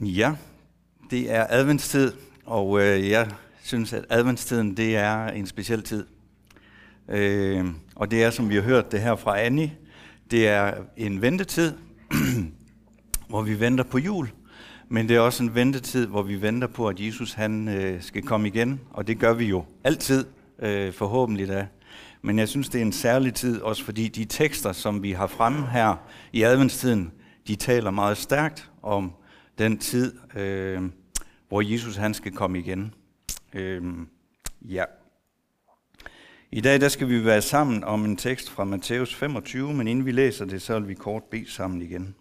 Ja, det er adventstid, og øh, jeg synes, at adventstiden det er en speciel tid. Øh, og det er, som vi har hørt det her fra Annie, det er en ventetid, hvor vi venter på jul, men det er også en ventetid, hvor vi venter på, at Jesus han øh, skal komme igen, og det gør vi jo altid, øh, forhåbentlig da. Men jeg synes, det er en særlig tid, også fordi de tekster, som vi har fremme her i adventstiden, de taler meget stærkt om den tid, øh, hvor Jesus han skal komme igen. Øh, ja. I dag der skal vi være sammen om en tekst fra Matthæus 25, men inden vi læser det, så vil vi kort bede sammen igen.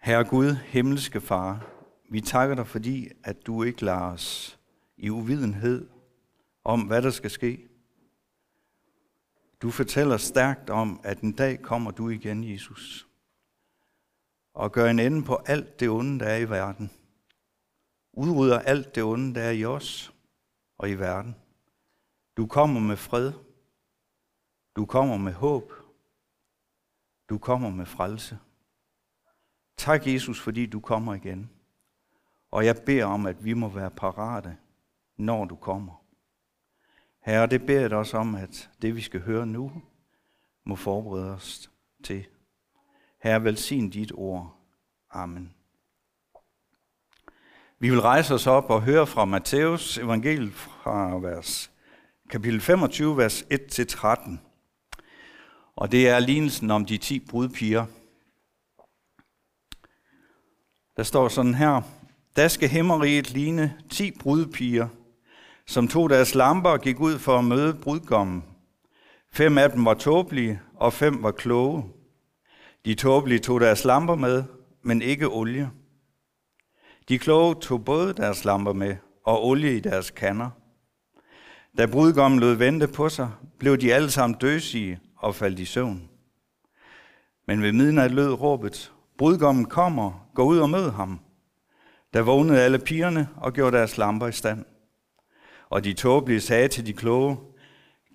Herre Gud, himmelske Far, vi takker dig, fordi at du ikke lader os i uvidenhed om, hvad der skal ske. Du fortæller stærkt om, at en dag kommer du igen, Jesus, og gør en ende på alt det onde, der er i verden. Udrydder alt det onde, der er i os og i verden. Du kommer med fred. Du kommer med håb. Du kommer med frelse. Tak, Jesus, fordi du kommer igen. Og jeg beder om, at vi må være parate, når du kommer. Herre, det beder jeg dig også om, at det vi skal høre nu, må forberede os til. Herre, velsign dit ord. Amen. Vi vil rejse os op og høre fra Matthæus evangeliet fra vers, kapitel 25, vers 1-13. Og det er lignelsen om de ti brudpiger. Der står sådan her, der skal himmeriget ligne ti brudpiger, som tog deres lamper og gik ud for at møde brudgommen. Fem af dem var tåbelige, og fem var kloge. De tåbelige tog deres lamper med, men ikke olie. De kloge tog både deres lamper med og olie i deres kander. Da brudgommen lod vente på sig, blev de alle sammen døsige og faldt i søvn. Men ved midnat lød råbet, brudgommen kommer, gå ud og mød ham. Da vågnede alle pigerne og gjorde deres lamper i stand. Og de tåbelige sagde til de kloge,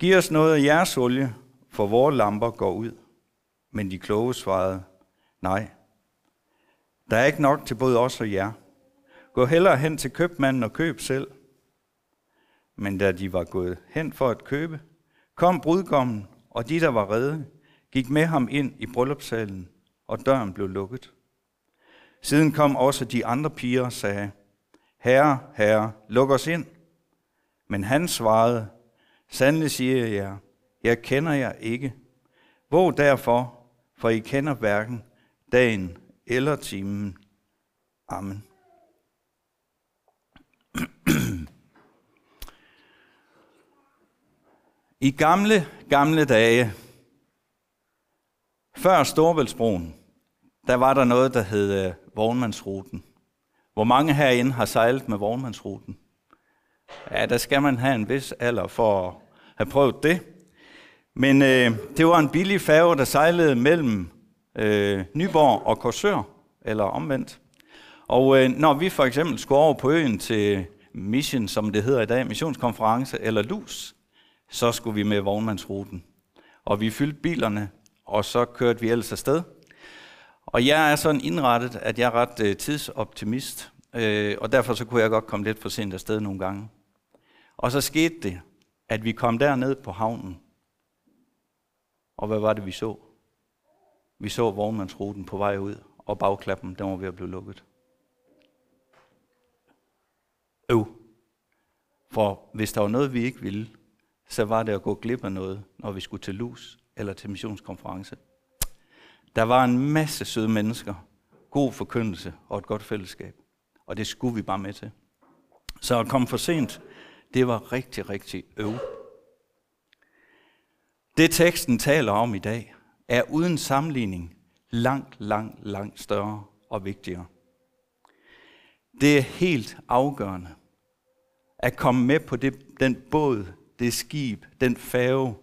giv os noget af jeres olie, for vores lamper går ud. Men de kloge svarede, nej, der er ikke nok til både os og jer. Gå hellere hen til købmanden og køb selv. Men da de var gået hen for at købe, kom brudgommen, og de, der var redde, gik med ham ind i bryllupssalen, og døren blev lukket. Siden kom også de andre piger og sagde, Herre, herre, luk os ind. Men han svarede, Sandelig siger jeg jer, jeg kender jer ikke. Våg derfor, for I kender hverken dagen eller timen. Amen. I gamle, gamle dage, før Storvældsbroen, der var der noget, der hed øh, vognmandsruten. Hvor mange herinde har sejlet med vognmandsruten? Ja, der skal man have en vis alder for at have prøvet det. Men øh, det var en billig færge, der sejlede mellem øh, Nyborg og Korsør, eller omvendt. Og øh, når vi for eksempel skulle over på øen til Mission, som det hedder i dag, missionskonference eller LUS, så skulle vi med vognmandsruten. Og vi fyldte bilerne, og så kørte vi ellers afsted. Og jeg er sådan indrettet, at jeg er ret øh, tidsoptimist, øh, og derfor så kunne jeg godt komme lidt for sent afsted nogle gange. Og så skete det, at vi kom derned på havnen. Og hvad var det, vi så? Vi så vognmandsruten på vej ud, og bagklappen, den var ved at blive lukket. Øv. For hvis der var noget, vi ikke ville, så var det at gå glip af noget, når vi skulle til lus eller til missionskonference. Der var en masse søde mennesker, god forkyndelse og et godt fællesskab. Og det skulle vi bare med til. Så at komme for sent, det var rigtig, rigtig øv. Det teksten taler om i dag, er uden sammenligning langt, langt, langt større og vigtigere. Det er helt afgørende at komme med på det, den båd, det skib, den færge,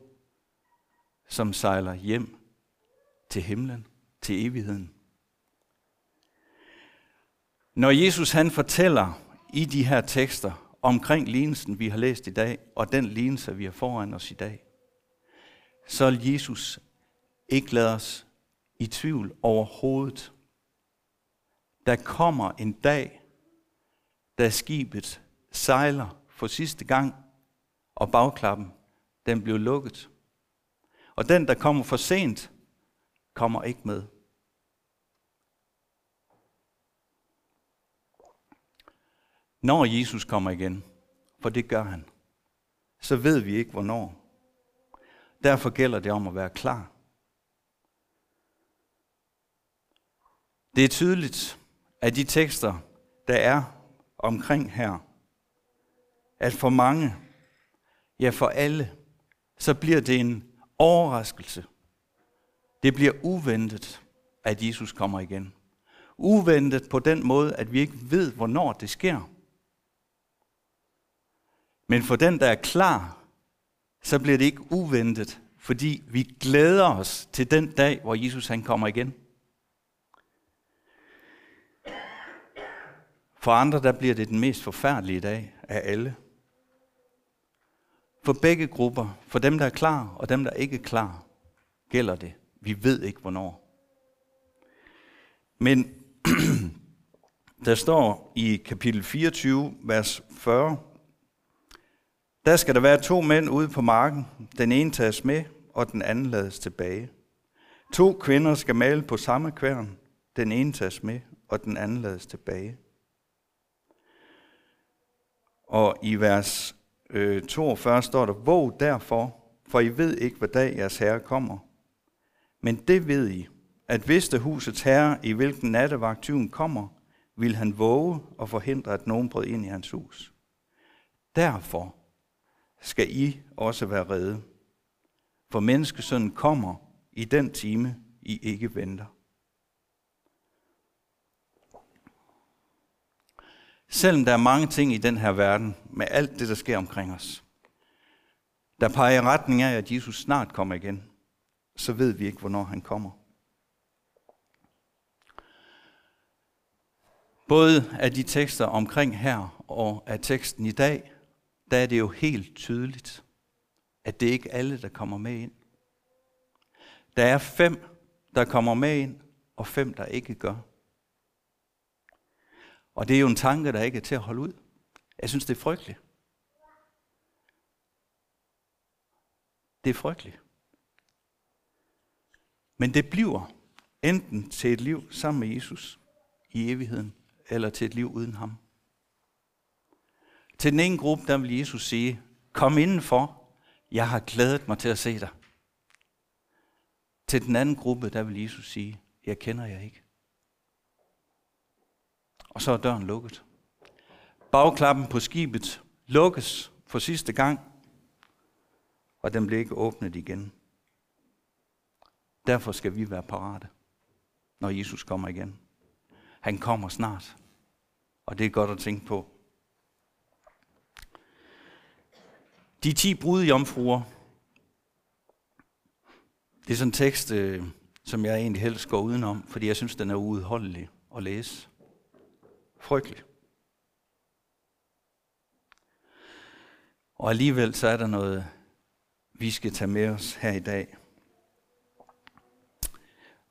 som sejler hjem til himlen, til evigheden. Når Jesus han fortæller i de her tekster omkring lignelsen, vi har læst i dag, og den lignelse, vi har foran os i dag, så vil Jesus ikke lade os i tvivl overhovedet. der kommer en dag, da skibet sejler for sidste gang, og bagklappen, den bliver lukket. Og den, der kommer for sent, kommer ikke med. Når Jesus kommer igen, for det gør han, så ved vi ikke, hvornår. Derfor gælder det om at være klar. Det er tydeligt, at de tekster, der er omkring her, at for mange, ja for alle, så bliver det en overraskelse. Det bliver uventet, at Jesus kommer igen. Uventet på den måde, at vi ikke ved, hvornår det sker. Men for den, der er klar, så bliver det ikke uventet, fordi vi glæder os til den dag, hvor Jesus han kommer igen. For andre, der bliver det den mest forfærdelige dag af alle. For begge grupper, for dem, der er klar, og dem, der ikke er klar, gælder det. Vi ved ikke, hvornår. Men der står i kapitel 24, vers 40, der skal der være to mænd ude på marken. Den ene tages med, og den anden lades tilbage. To kvinder skal male på samme kværn. Den ene tages med, og den anden lades tilbage. Og i vers øh, 42 står der, Våg derfor, for I ved ikke, hvad dag jeres herre kommer. Men det ved I, at hvis det husets herre, i hvilken nattevagt tyven kommer, vil han våge og forhindre, at nogen brød ind i hans hus. Derfor skal I også være redde. For menneskesønnen kommer i den time, I ikke venter. Selvom der er mange ting i den her verden, med alt det, der sker omkring os, der peger i retning af, at Jesus snart kommer igen, så ved vi ikke, hvornår han kommer. Både af de tekster omkring her og af teksten i dag, der er det jo helt tydeligt, at det ikke er alle, der kommer med ind. Der er fem, der kommer med ind, og fem, der ikke gør. Og det er jo en tanke, der ikke er til at holde ud. Jeg synes, det er frygteligt. Det er frygteligt. Men det bliver enten til et liv sammen med Jesus i evigheden, eller til et liv uden ham. Til den ene gruppe, der vil Jesus sige, kom indenfor, jeg har glædet mig til at se dig. Til den anden gruppe, der vil Jesus sige, jeg kender jer ikke. Og så er døren lukket. Bagklappen på skibet lukkes for sidste gang, og den bliver ikke åbnet igen. Derfor skal vi være parate, når Jesus kommer igen. Han kommer snart, og det er godt at tænke på. De ti brudjomfruer, det er sådan en tekst, øh, som jeg egentlig helst går udenom, fordi jeg synes, den er uudholdelig at læse. Frygtelig. Og alligevel så er der noget, vi skal tage med os her i dag.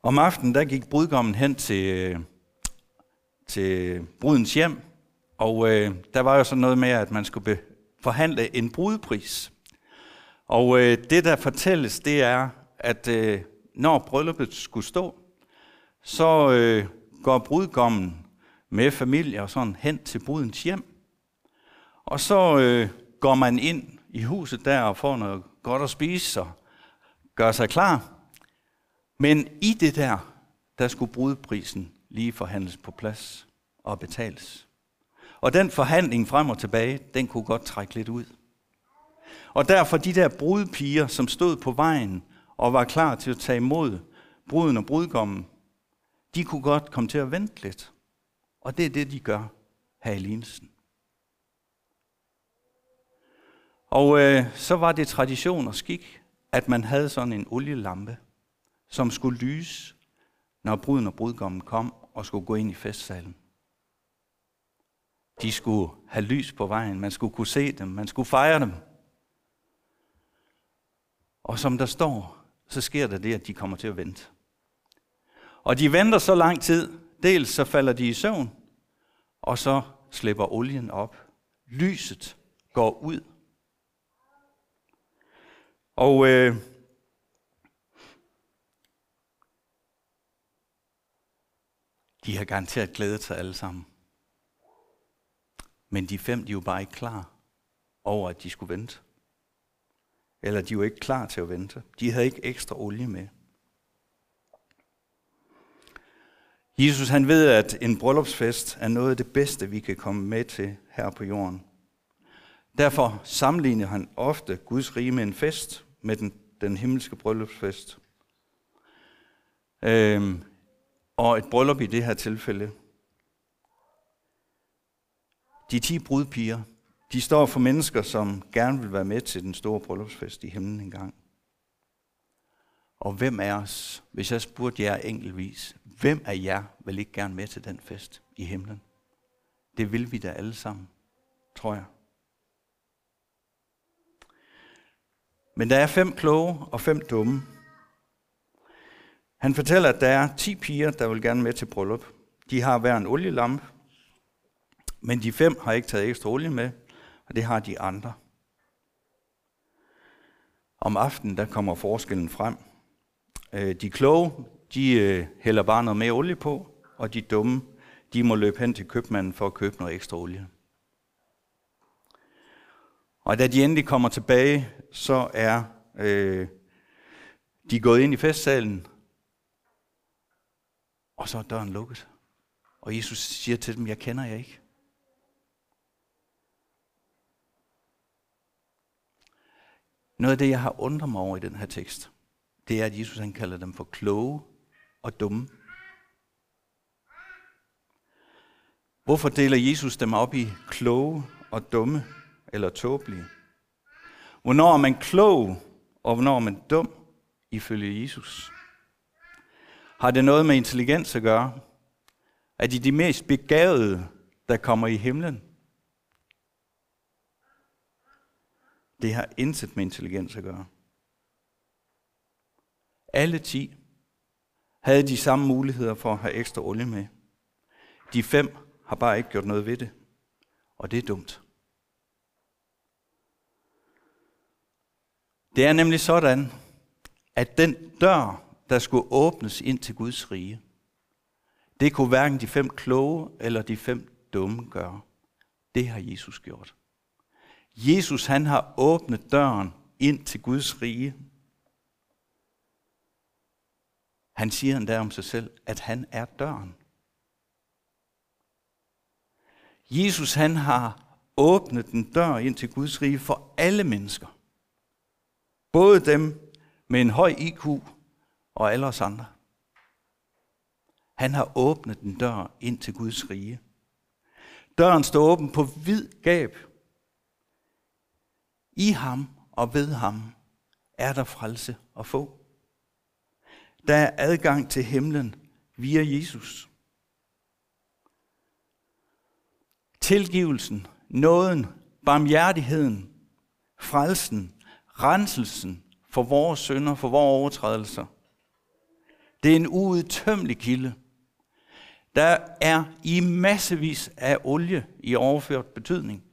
Om aftenen, der gik brudgommen hen til, øh, til brudens hjem, og øh, der var jo sådan noget med, at man skulle be, forhandle en brudpris. Og øh, det, der fortælles, det er, at øh, når brylluppet skulle stå, så øh, går brudgommen med familie og sådan hen til brudens hjem. Og så øh, går man ind i huset der og får noget godt at spise og gør sig klar. Men i det der, der skulle brudprisen lige forhandles på plads og betales. Og den forhandling frem og tilbage, den kunne godt trække lidt ud. Og derfor de der brudpiger, som stod på vejen og var klar til at tage imod bruden og brudgommen, de kunne godt komme til at vente lidt. Og det er det, de gør her i Linsen. Og øh, så var det tradition og skik, at man havde sådan en olielampe, som skulle lyse, når bruden og brudgommen kom og skulle gå ind i festsalen. De skulle have lys på vejen, man skulle kunne se dem, man skulle fejre dem. Og som der står, så sker der det, at de kommer til at vente. Og de venter så lang tid, Dels så falder de i søvn, og så slipper olien op. Lyset går ud. Og øh, de har garanteret glædet sig alle sammen. Men de fem, de er jo bare ikke klar over, at de skulle vente. Eller de var ikke klar til at vente. De havde ikke ekstra olie med. Jesus han ved, at en bryllupsfest er noget af det bedste, vi kan komme med til her på jorden. Derfor sammenligner han ofte Guds rige med en fest, med den, den himmelske bryllupsfest. Øhm, og et bryllup i det her tilfælde. De ti brudpiger, de står for mennesker, som gerne vil være med til den store bryllupsfest i himlen engang. Og hvem af os, hvis jeg spurgte jer enkeltvis, hvem af jer vil ikke gerne med til den fest i himlen? Det vil vi da alle sammen, tror jeg. Men der er fem kloge og fem dumme. Han fortæller, at der er ti piger, der vil gerne med til bryllup. De har hver en olielampe, men de fem har ikke taget ekstra olie med, og det har de andre. Om aftenen, der kommer forskellen frem. Øh, de kloge, de øh, hælder bare noget mere olie på, og de dumme, de må løbe hen til købmanden for at købe noget ekstra olie. Og da de endelig kommer tilbage, så er øh, de gået ind i festsalen, og så er døren lukket. Og Jesus siger til dem, jeg kender jer ikke. Noget af det, jeg har undret mig over i den her tekst, det er, at Jesus han kalder dem for kloge og dumme. Hvorfor deler Jesus dem op i kloge og dumme eller tåbelige? Hvornår er man klog, og hvornår er man dum ifølge Jesus? Har det noget med intelligens at gøre? Er de de mest begavede, der kommer i himlen? Det har intet med intelligens at gøre. Alle ti havde de samme muligheder for at have ekstra olie med. De fem har bare ikke gjort noget ved det. Og det er dumt. Det er nemlig sådan, at den dør, der skulle åbnes ind til Guds rige, det kunne hverken de fem kloge eller de fem dumme gøre. Det har Jesus gjort. Jesus han har åbnet døren ind til Guds rige. Han siger endda om sig selv, at han er døren. Jesus han har åbnet den dør ind til Guds rige for alle mennesker. Både dem med en høj IQ og alle os andre. Han har åbnet den dør ind til Guds rige. Døren står åben på vid gab. I ham og ved ham er der frelse at få. Der er adgang til himlen via Jesus. Tilgivelsen, nåden, barmhjertigheden, frelsen, renselsen for vores synder, for vores overtrædelser. Det er en uudtømmelig kilde. Der er i massevis af olie i overført betydning.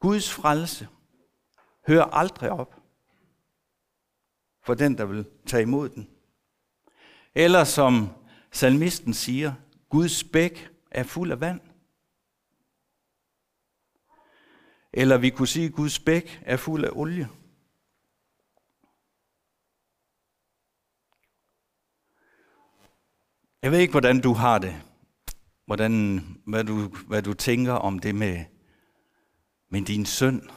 Guds frelse hører aldrig op for den, der vil tage imod den. Eller som salmisten siger, Guds bæk er fuld af vand. Eller vi kunne sige, at Guds bæk er fuld af olie. Jeg ved ikke, hvordan du har det. Hvordan, hvad, du, hvad du tænker om det med, men din søn.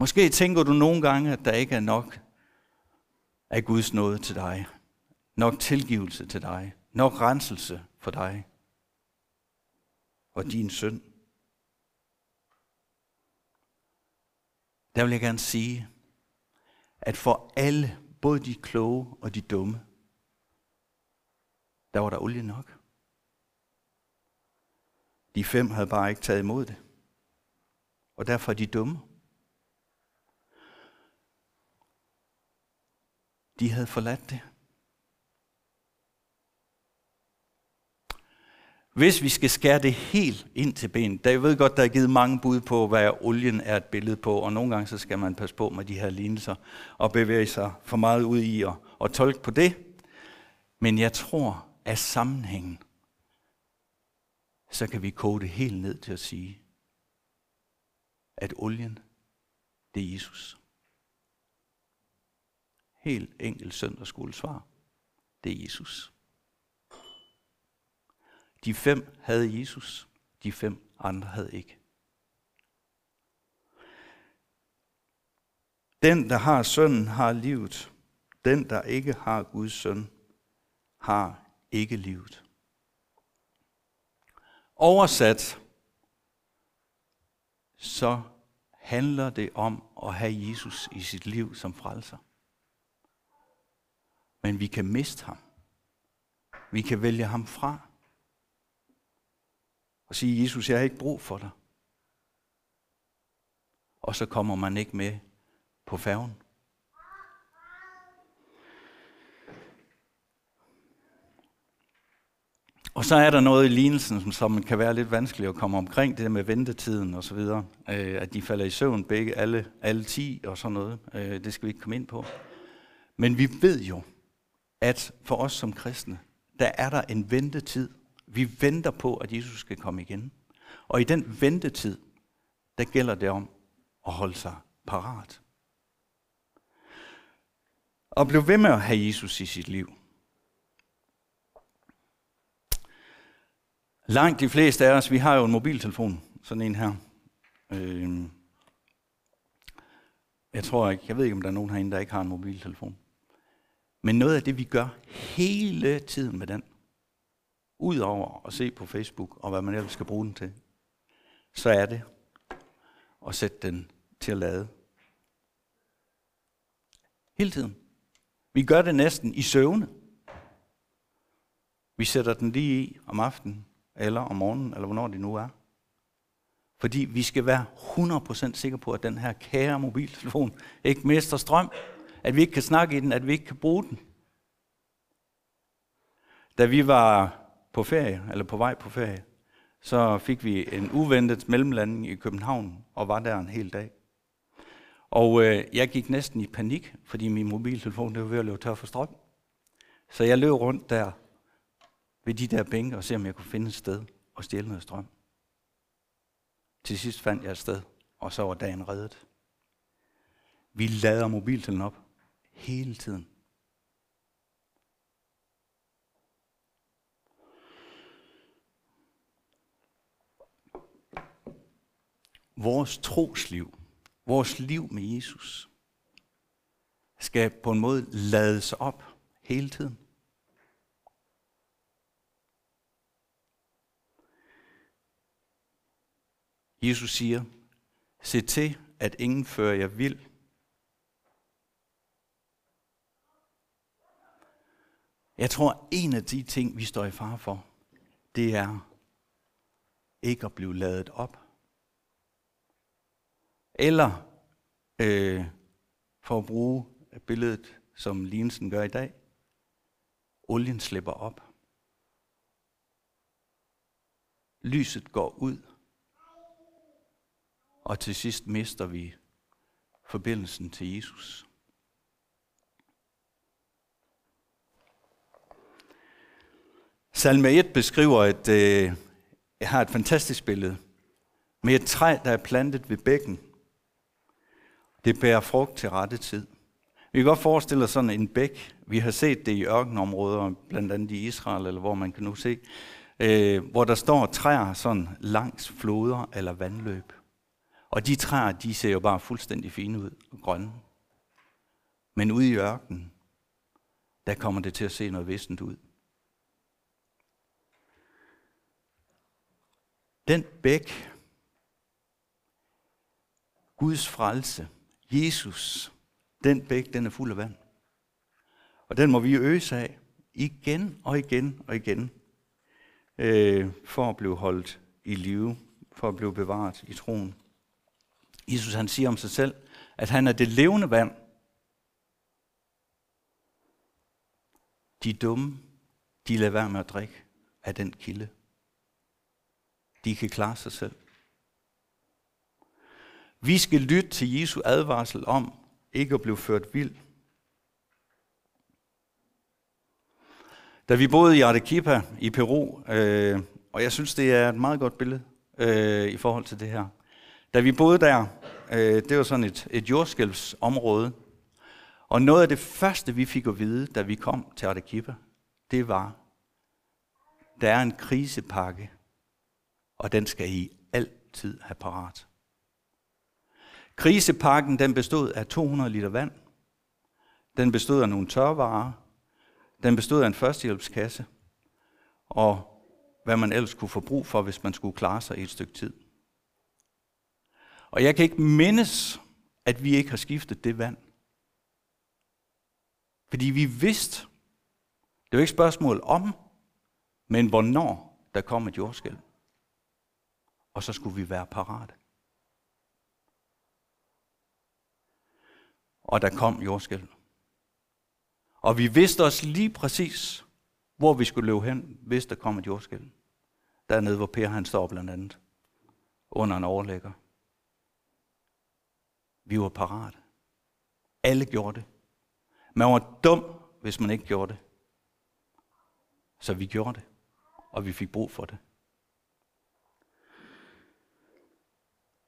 Måske tænker du nogle gange, at der ikke er nok af Guds nåde til dig. Nok tilgivelse til dig. Nok renselse for dig og din søn. Der vil jeg gerne sige, at for alle, både de kloge og de dumme, der var der olie nok. De fem havde bare ikke taget imod det. Og derfor er de dumme. De havde forladt det. Hvis vi skal skære det helt ind til benet, der jeg ved godt, der er givet mange bud på, hvad olien er et billede på, og nogle gange så skal man passe på med de her lignelser og bevæge sig for meget ud i at, at tolke på det. Men jeg tror, af sammenhængen, så kan vi koge det helt ned til at sige, at olien, det er Jesus. Helt enkelt søndagsskolesvar. Det er Jesus. De fem havde Jesus, de fem andre havde ikke. Den, der har sønnen, har livet. Den, der ikke har Guds søn, har ikke livet. Oversat, så handler det om at have Jesus i sit liv som frelser. Men vi kan miste ham. Vi kan vælge ham fra og sige, Jesus, jeg har ikke brug for dig. Og så kommer man ikke med på færgen. Og så er der noget i lignelsen, som kan være lidt vanskeligt at komme omkring, det med ventetiden og så videre. Øh, at de falder i søvn begge, alle, alle ti og sådan noget. Øh, det skal vi ikke komme ind på. Men vi ved jo, at for os som kristne, der er der en ventetid vi venter på, at Jesus skal komme igen. Og i den ventetid, der gælder det om at holde sig parat. Og blive ved med at have Jesus i sit liv. Langt de fleste af os, vi har jo en mobiltelefon, sådan en her. Øh, jeg tror ikke, jeg ved ikke, om der er nogen herinde, der ikke har en mobiltelefon. Men noget af det, vi gør hele tiden med den, Udover at se på Facebook og hvad man ellers skal bruge den til, så er det at sætte den til at lade. Hele tiden. Vi gør det næsten i søvne. Vi sætter den lige i om aftenen, eller om morgenen, eller hvornår det nu er. Fordi vi skal være 100% sikre på, at den her kære mobiltelefon ikke mister strøm. At vi ikke kan snakke i den, at vi ikke kan bruge den. Da vi var på ferie, eller på vej på ferie, så fik vi en uventet mellemlanding i København, og var der en hel dag. Og øh, jeg gik næsten i panik, fordi min mobiltelefon det var ved at løbe tør for strøm. Så jeg løb rundt der ved de der bænke og se, om jeg kunne finde et sted og stjæle noget strøm. Til sidst fandt jeg et sted, og så var dagen reddet. Vi lader mobiltelefonen op hele tiden. vores trosliv, vores liv med Jesus, skal på en måde lades op hele tiden. Jesus siger, se til, at ingen fører jer vild. Jeg tror, en af de ting, vi står i fare for, det er ikke at blive ladet op. Eller øh, for at bruge billedet, som Linsen gør i dag, olien slipper op. Lyset går ud, og til sidst mister vi forbindelsen til Jesus. Salme 1 beskriver at øh, jeg har et fantastisk billede med et træ, der er plantet ved bækken, det bærer frugt til rette tid. Vi kan godt forestille os sådan en bæk. Vi har set det i ørkenområder, blandt andet i Israel, eller hvor man kan nu se, øh, hvor der står træer sådan langs floder eller vandløb. Og de træer, de ser jo bare fuldstændig fine ud, og grønne. Men ude i ørkenen, der kommer det til at se noget vissent ud. Den bæk, Guds frelse, Jesus, den bæk, den er fuld af vand. Og den må vi øse af igen og igen og igen, øh, for at blive holdt i live, for at blive bevaret i troen. Jesus han siger om sig selv, at han er det levende vand. De dumme, de lader være med at drikke af den kilde. De kan klare sig selv. Vi skal lytte til Jesu advarsel om ikke at blive ført vild. Da vi boede i Arequipa i Peru, øh, og jeg synes, det er et meget godt billede øh, i forhold til det her. Da vi boede der, øh, det var sådan et, et jordskælvsområde, og noget af det første, vi fik at vide, da vi kom til Arequipa, det var, der er en krisepakke, og den skal I altid have parat. Krisepakken den bestod af 200 liter vand, den bestod af nogle tørvarer, den bestod af en førstehjælpskasse, og hvad man ellers kunne få brug for, hvis man skulle klare sig i et stykke tid. Og jeg kan ikke mindes, at vi ikke har skiftet det vand. Fordi vi vidste, det var ikke et spørgsmål om, men hvornår der kom et jordskælv. Og så skulle vi være parate. Og der kom jordskælv. Og vi vidste også lige præcis, hvor vi skulle løbe hen, hvis der kom et jordskælv. Dernede, hvor Per han står blandt andet. Under en overlægger. Vi var parat. Alle gjorde det. Man var dum, hvis man ikke gjorde det. Så vi gjorde det, og vi fik brug for det.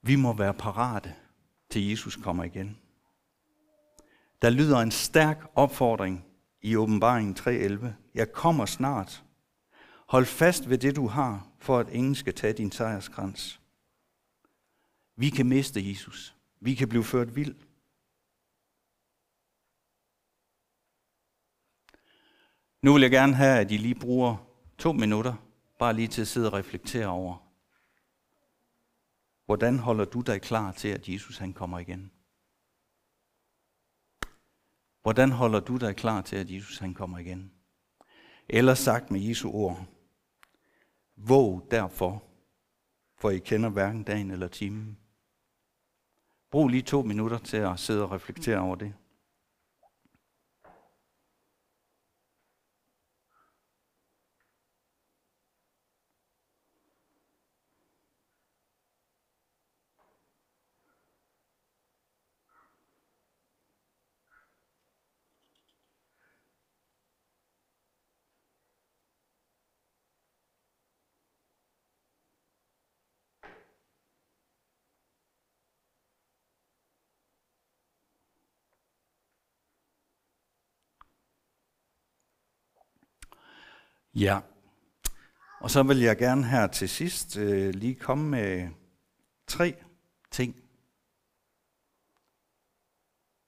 Vi må være parate, til Jesus kommer igen. Der lyder en stærk opfordring i åbenbaringen 3.11. Jeg kommer snart. Hold fast ved det, du har, for at ingen skal tage din sejrskrans. Vi kan miste Jesus. Vi kan blive ført vild. Nu vil jeg gerne have, at I lige bruger to minutter, bare lige til at sidde og reflektere over, hvordan holder du dig klar til, at Jesus han kommer igen? Hvordan holder du dig klar til, at Jesus han kommer igen? Eller sagt med Jesu ord, våg derfor, for I kender hverken dagen eller timen. Brug lige to minutter til at sidde og reflektere over det. Ja, og så vil jeg gerne her til sidst øh, lige komme med tre ting,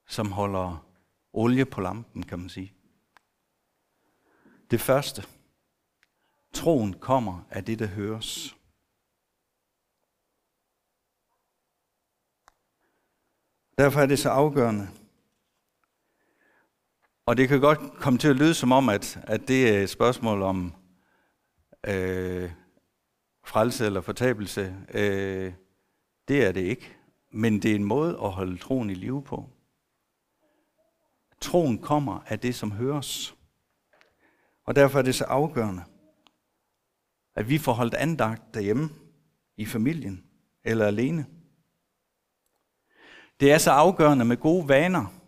som holder olie på lampen, kan man sige. Det første, troen kommer af det, der høres. Derfor er det så afgørende, og det kan godt komme til at lyde som om, at, at det er et spørgsmål om øh, frelse eller fortabelse. Øh, det er det ikke. Men det er en måde at holde troen i live på. Troen kommer af det, som høres. Og derfor er det så afgørende, at vi får holdt andagt derhjemme, i familien eller alene. Det er så afgørende med gode vaner,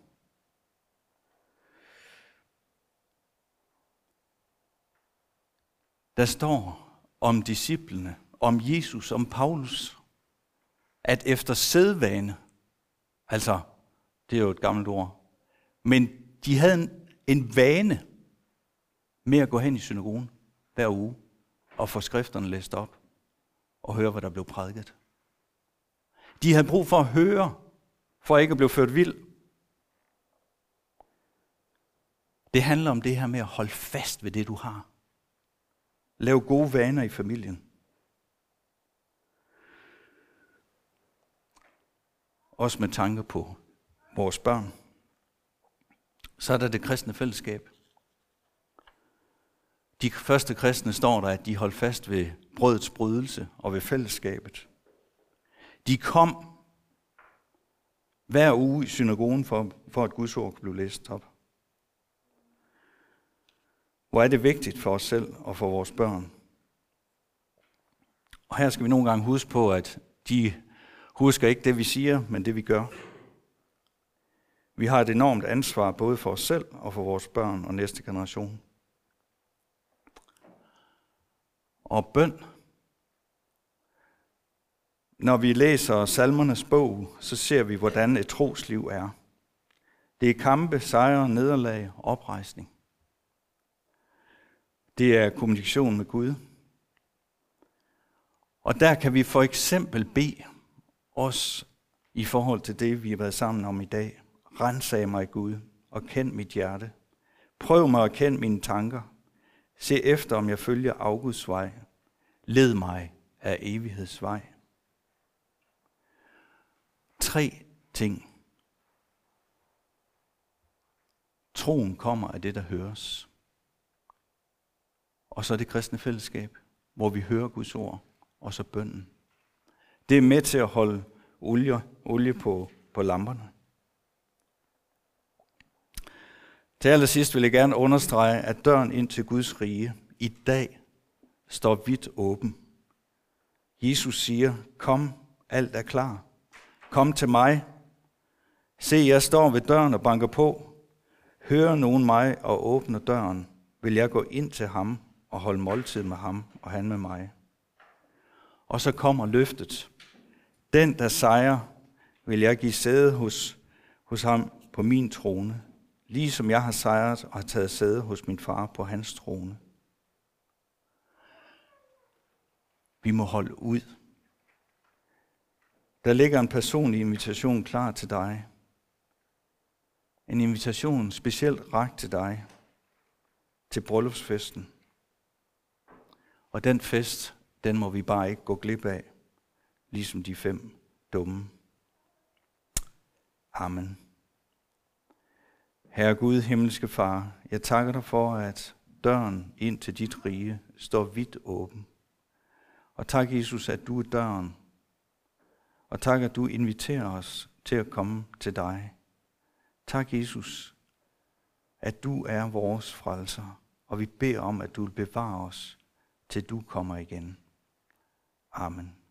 der står om disciplene, om Jesus, om Paulus, at efter sædvane, altså, det er jo et gammelt ord, men de havde en, en vane med at gå hen i synagogen hver uge og få skrifterne læst op og høre, hvad der blev prædiket. De havde brug for at høre, for ikke at blive ført vild. Det handler om det her med at holde fast ved det, du har. Lav gode vaner i familien. Også med tanke på vores børn. Så er der det kristne fællesskab. De første kristne står der, at de holdt fast ved brødets brydelse og ved fællesskabet. De kom hver uge i synagogen for, for at Guds ord kunne blive læst op. Hvor er det vigtigt for os selv og for vores børn. Og her skal vi nogle gange huske på, at de husker ikke det, vi siger, men det, vi gør. Vi har et enormt ansvar både for os selv og for vores børn og næste generation. Og bøn. Når vi læser salmernes bog, så ser vi, hvordan et trosliv er. Det er kampe, sejre, nederlag, oprejsning. Det er kommunikation med Gud. Og der kan vi for eksempel bede os i forhold til det, vi har været sammen om i dag. Rensag mig, Gud, og kend mit hjerte. Prøv mig at kende mine tanker. Se efter, om jeg følger Augusts vej. Led mig af evighedsvej. Tre ting. Troen kommer af det, der høres. Og så det kristne fællesskab, hvor vi hører Guds ord, og så bønden. Det er med til at holde olie, olie på, på lamperne. Til allersidst vil jeg gerne understrege, at døren ind til Guds rige i dag står vidt åben. Jesus siger, kom, alt er klar. Kom til mig. Se, jeg står ved døren og banker på. Hører nogen mig og åbner døren, vil jeg gå ind til ham og holde måltid med ham og han med mig. Og så kommer løftet. Den, der sejrer, vil jeg give sæde hos, hos ham på min trone, ligesom jeg har sejret og har taget sæde hos min far på hans trone. Vi må holde ud. Der ligger en personlig invitation klar til dig. En invitation specielt rækt til dig til bryllupsfesten. Og den fest, den må vi bare ikke gå glip af, ligesom de fem dumme. Amen. Herre Gud, himmelske Far, jeg takker dig for, at døren ind til dit rige står vidt åben. Og tak, Jesus, at du er døren. Og tak, at du inviterer os til at komme til dig. Tak, Jesus, at du er vores frelser, og vi beder om, at du vil bevare os, til du kommer igen. Amen.